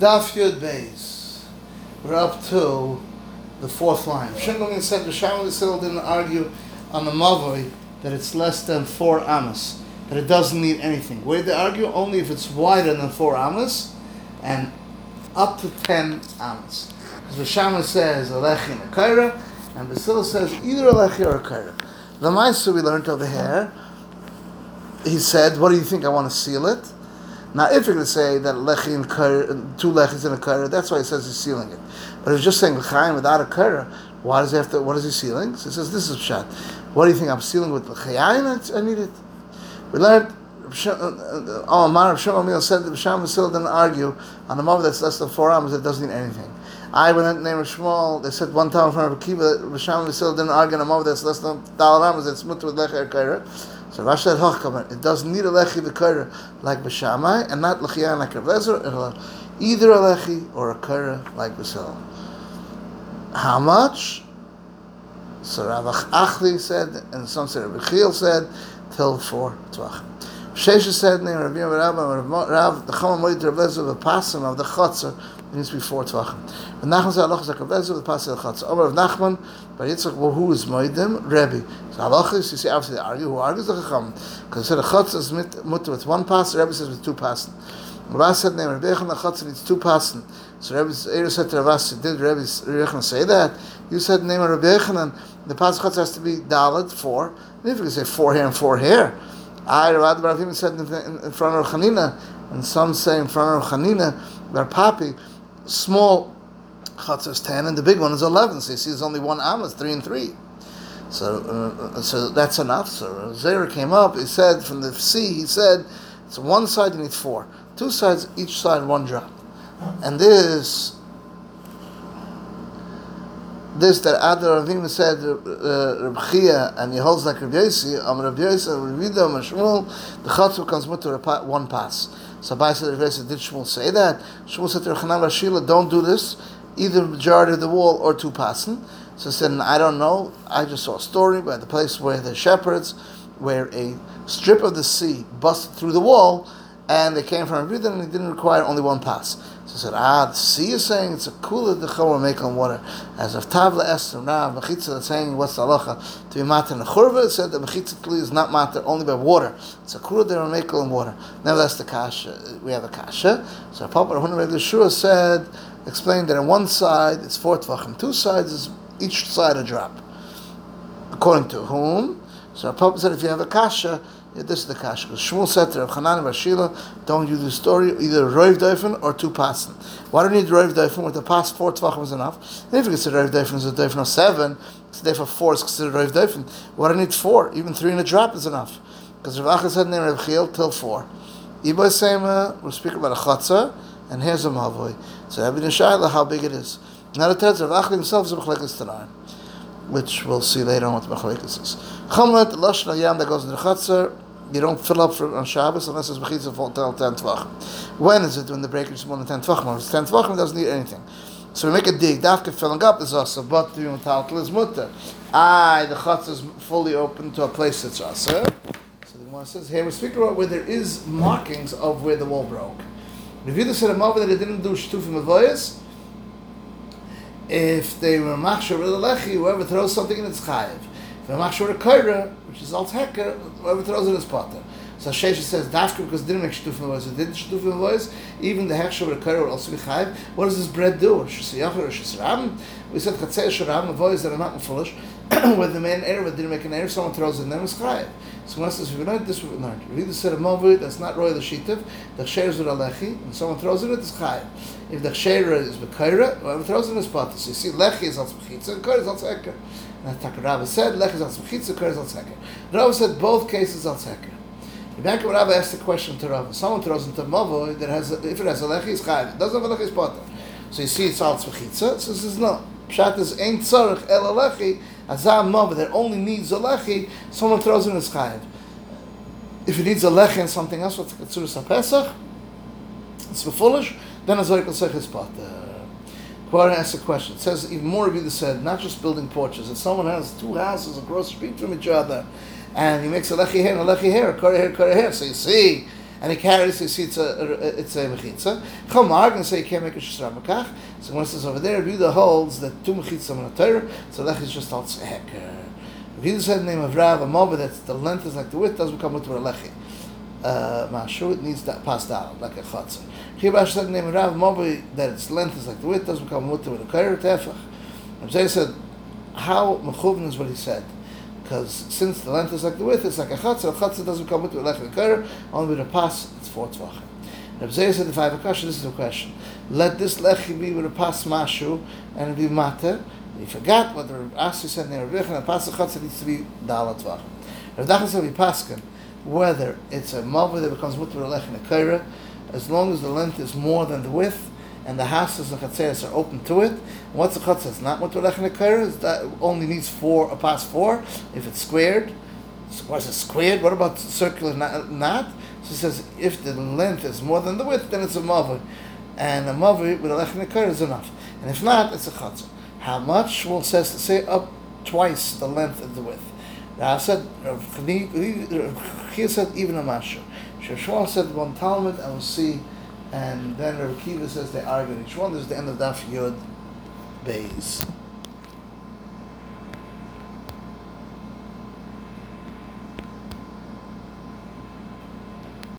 Daf Yud Beis. We're up to the fourth line. Shimon said the still didn't argue on the Mavoi that it's less than four amas, that it doesn't need anything. Where they argue only if it's wider than four amas and up to ten amas. Because the Shammai says Alechi and Kaira, and Basil says either Alechi or Kaira. The Maisa we learned over here, he said, What do you think? I want to seal it. Now, if you're going to say that lechi and kaira, two lechis in a kaira, that's why he says he's sealing it. But if just saying l'chaim without a kaira. Why does he have to? What is he sealing? So he says this is shot. What do you think I'm sealing with l'chayin? I need it. We learned. Oh, Amar Shmuel said that Sham still didn't argue on a moment that's less than four hours. It doesn't mean anything. I went in the name of Shmuel. They said one time in front of Akiva, Sham still didn't argue on a moment that's less than dollar hours. It's mutter with lechi or kaira. So Rashi said, Hochkamer, it doesn't need a lechi v'kaira like B'Shamai, and not lechiyan like Rav Lezer, either a lechi or a kaira like B'Sel. How much? So Rav Achli said, and some said Rav Chiel said, till four tvach. Shesha said, name Rav Yom Rav, the Chama Moed Rav Lezer, the pasim of the Chotzer, needs to be four tvachim. And Nachman said, like Rav Lezer, the pasim of the Chotzer. Omer of Nachman, but Yitzchak, well, who is Moedim? Rebbe. So halachas, you see, obviously they argue. Who argues the Chacham? Because said a chutz is mutter with one pass, Rebbe says with two pass. Rav said, name Rebbe Yechon, the chutz needs two pass. So Rebbe said to Rav did Rebbe Yechon say that? You said, name Rebbe Yechon, the pass chutz has to be dalad, four. If you can say four here and four here. I, Rav Baravim said in, front of Chanina, and some say in front of Chanina, that papi, small chutz is ten, and the big one is eleven. So you see, there's only one am, it's three and three. So, uh, so that's enough. So Zera came up. He said from the sea. He said, "It's one side you need four, two sides each side one drop." And this, this that Adar Ravim said, uh, Reb Chia, and he holds like Reb Yosi, Am Reb Yosi, Reb Yidah, Am Shmuel, the Chatzur comes to one pass. So Abai said, Reb Yosi, did Shmuel say that? Shmuel said to Rechanan Rashila, don't do this, either majority of the wall or two passing. So I said, I don't know. I just saw a story by the place where the shepherds, where a strip of the sea busted through the wall, and they came from Rebbe, and it didn't require only one pass. I said, ah, the sea is saying it's a cooler dechomer make on water. As of Tavla Esther now, Mechitza that's saying what's the halacha to be matter in the churva, said that Mechitza is not matter only by water. It's a cooler dechomer make on water. Nevertheless, the kasha, we have a kasha. So Papa Rahun Shua said, explained that on one side it's four tvachim, two sides is each side a drop. According to whom? So Papa said if you have a kasha, yeah, this is the kasha. Shmuel said to Rav Chanan and Rashila, don't use the story, either Roiv Doifen or two passen. Why don't you need Roiv Doifen? With the past four tvachim is enough. And if you consider Roiv Doifen is a Doifen of seven, so therefore four is considered Roiv Doifen. Why do you need four? Even three in a drop is enough. Because Rav Acha said name Rav Chiel till four. Ibo Sema, we're speaking about a chatzah, and here's a mavoy. So Abin Shaila, how big it is. Not a tetz, Rav Acha himself is a Mechlekes Tanai which we'll see later on what the Machlekes is. Chamlet, Lashon Yam that goes in the Chatzar, you don't fill up for, on Shabbos unless it's Mechitza for 10 Tvachim. When is it when the breaker is more than 10 Tvachim? If it's 10 Tvachim, it doesn't need anything. So we make a dig, Dafka filling up is also, but the Yom is Mutter. Ah, the Chatzar is fully open to a place that's also. So the Gemara says, here we speak about where there is markings of where the wall broke. If you said a that it didn't do Shtufim Avoyas, if they were machshor lechi, whoever throws something in its chayiv. They're machshor a kaira, which is alt heker, whoever throws it is potter. So Shesha says dafka because didn't make shtufim voice, it didn't shtufim voice. Even the hechshor a kaira will also be chayiv. What does this bread do? Shesayachar or shesram? We said chatzei sharam voice that are not foolish. Where the man erev didn't make an erev, someone throws it in them is chayiv. So one says, if we learned this, we learned. If you said a that's not roy the shitiv, the ksher is with alechi, and someone throws it, it's chayiv. If the ksher is bekaira, whoever throws it it is patas. So you see, lechi is al tzmechitza, and kaira is al tzekar. And Takarava said, lechi is al tzmechitza, kaira is al tzekar. Rava said both cases al tzekar. Rebecca Rava asked the question to Rava. Someone throws into mavo that has, if it has a lechi, it's chayiv. It doesn't have a lechi, it's patas. So you see, it's al tzmechitza. So this is no. Pshat is ain't tzarech el alechi, azam mavo that only needs a lechi, someone throws in his chayiv. If it needs a lechi and something else, what's Ketsuris HaPesach, it's foolish, then a Zorik will his pot. Quara asks a question. It says even more Rebbe said, not just building porches. If someone has two houses across the street from each other, and he makes a lechi here and a lechi here, a here, kore here, so you see, and he carries, see it's a, it's a mechitza. Chomar, to say you can't make a shesra makach. So when it says over there, Yehuda holds that two mechitza on a Torah, so lech is just also heker. Yehuda said the name of Rav, a moba that the length is like the width, doesn't become mutter a lechi. Uh, mashu, it needs that passed out, like a chatzah. Chibash said the name of Rav, moba that its length is like the width, doesn't become mutter with a kair, tefach. Rabbi said, how mechuvin is what he said because since the length is like the width, it's like a chatzah. Chatzah doesn't come with like a kair, only with a pass, it's four tvachim. Reb said, if I have a question, this is a question. Let this lechi be with a pass mashu and be mate. You forgot what the Asi said in the a pass of chatzah needs to be dalat tvachim. Rav Nachman said, we paskin whether it's a mavu that becomes mutter lech and kaira, as long as the length is more than the width, and the houses and chatzeres are open to it. What's the chatzah? not what lech is that only needs four a pass four. If it's squared, what's it squared? What about circular? Not. not? So it says if the length is more than the width, then it's a mavi, and a mavi with a is enough. And if not, it's a chatzah. How much? Well, says to say up twice the length of the width. I said, he said even a mashu. Sheshua said one Talmud, and we'll see. And then Rabbi Kiva says they argue each one. This is the end of Daf Yud Beis.